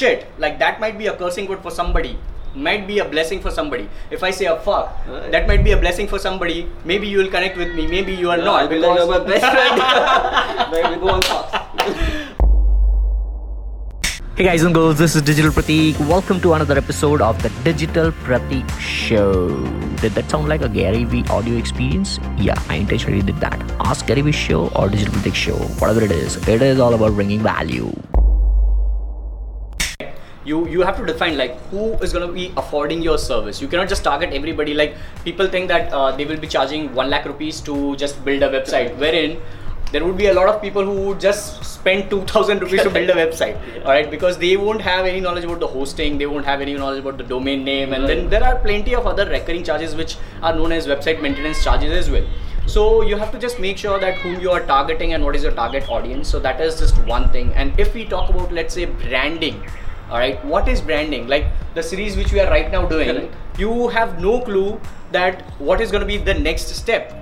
shit, like that might be a cursing word for somebody. Might be a blessing for somebody. If I say a fuck, Right. that might be a blessing for somebody. Maybe you will connect with me. Maybe you are No, not. I will like you're my best friend. Maybe go on fast. Hey guys and girls, this is Digital Pratik. Welcome to another episode of the Digital Pratik Show. Did that sound like a Gary Vee audio experience? Yeah, I intentionally did that. Ask Gary Vee Show or Digital Pratik Show, whatever it is, it is all about bringing value. You you have to define like who is going to be affording your service. You cannot just target everybody. Like people think that uh, they will be charging 1 lakh rupees to just build a website wherein there would be a lot of people who would just spend 2000 rupees to build a website all right because they won't have any knowledge about the hosting they won't have any knowledge about the domain name and then there are plenty of other recurring charges which are known as website maintenance charges as well. So you have to just make sure that whom you are targeting and what is your target audience. So that is just one thing. And if we talk about let's say branding all right what is branding like the series which we are right now doing Correct. you have no clue that what is going to be the next step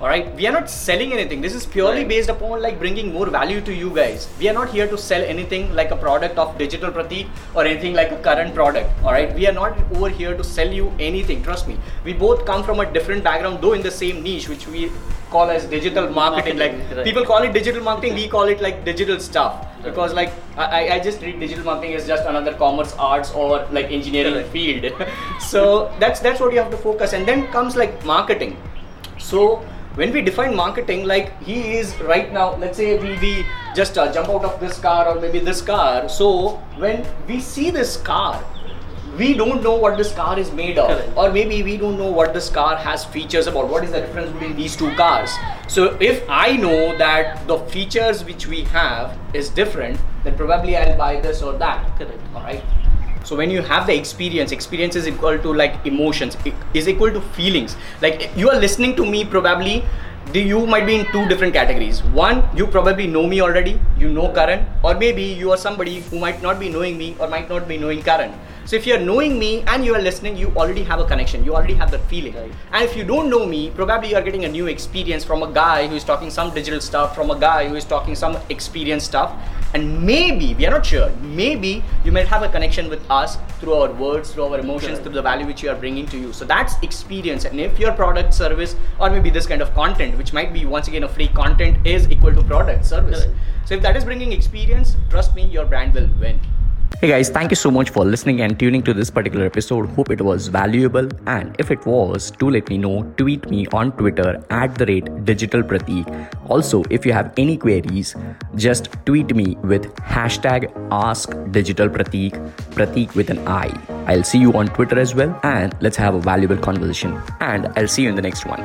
all right we are not selling anything. This is purely Right. based upon like bringing more value to you guys. We are not here to sell anything like a product of digital pratik or anything like a current product. All right we are not over here to sell you anything trust me. We both come from a different background though in the same niche which we call as digital marketing, Marketing, like right. people call it digital marketing we call it like digital stuff. Because like I, I- just read digital marketing as just another commerce arts or like engineering field. So that's that's what you have to focus. And then comes like marketing. So when we define marketing like he is right now let's say we, we just uh, jump out of this car or maybe this car. So when we see this car we don't know what this car is made of. Correct. or maybe we don't know what this car has features about. What is the difference between these two cars? So if i know that the features which we have is different then probably i'll buy this or that. Correct. all right so when you have the experience experience is equal to like emotions is equal to feelings. Like you are listening to me probably you might be in two different categories. One you probably know me already you know karan or maybe you are somebody who might not be knowing me or might not be knowing karan so if you're knowing me and you are listening you already have a connection. You already have that feeling. Right. and if you don't know me probably you are getting a new experience from a guy who is talking some digital stuff from a guy who is talking some experience stuff. And maybe we are not sure maybe you might have a connection with us through our words through our emotions through the value which you are bringing to you. So that's experience. And if your product service or maybe this kind of content which might be once again a free content is equal to product service. So if that is bringing experience trust me your brand will win Hey guys, thank you so much for listening and tuning to this particular episode. Hope it was valuable. And if it was, do let me know. Tweet me on Twitter at the rate Digital Pratik. Also, if you have any queries, just tweet me with hashtag Ask Digital Pratik, Pratik with an I. I'll see you on Twitter as well, and let's have a valuable conversation. And I'll see you in the next one.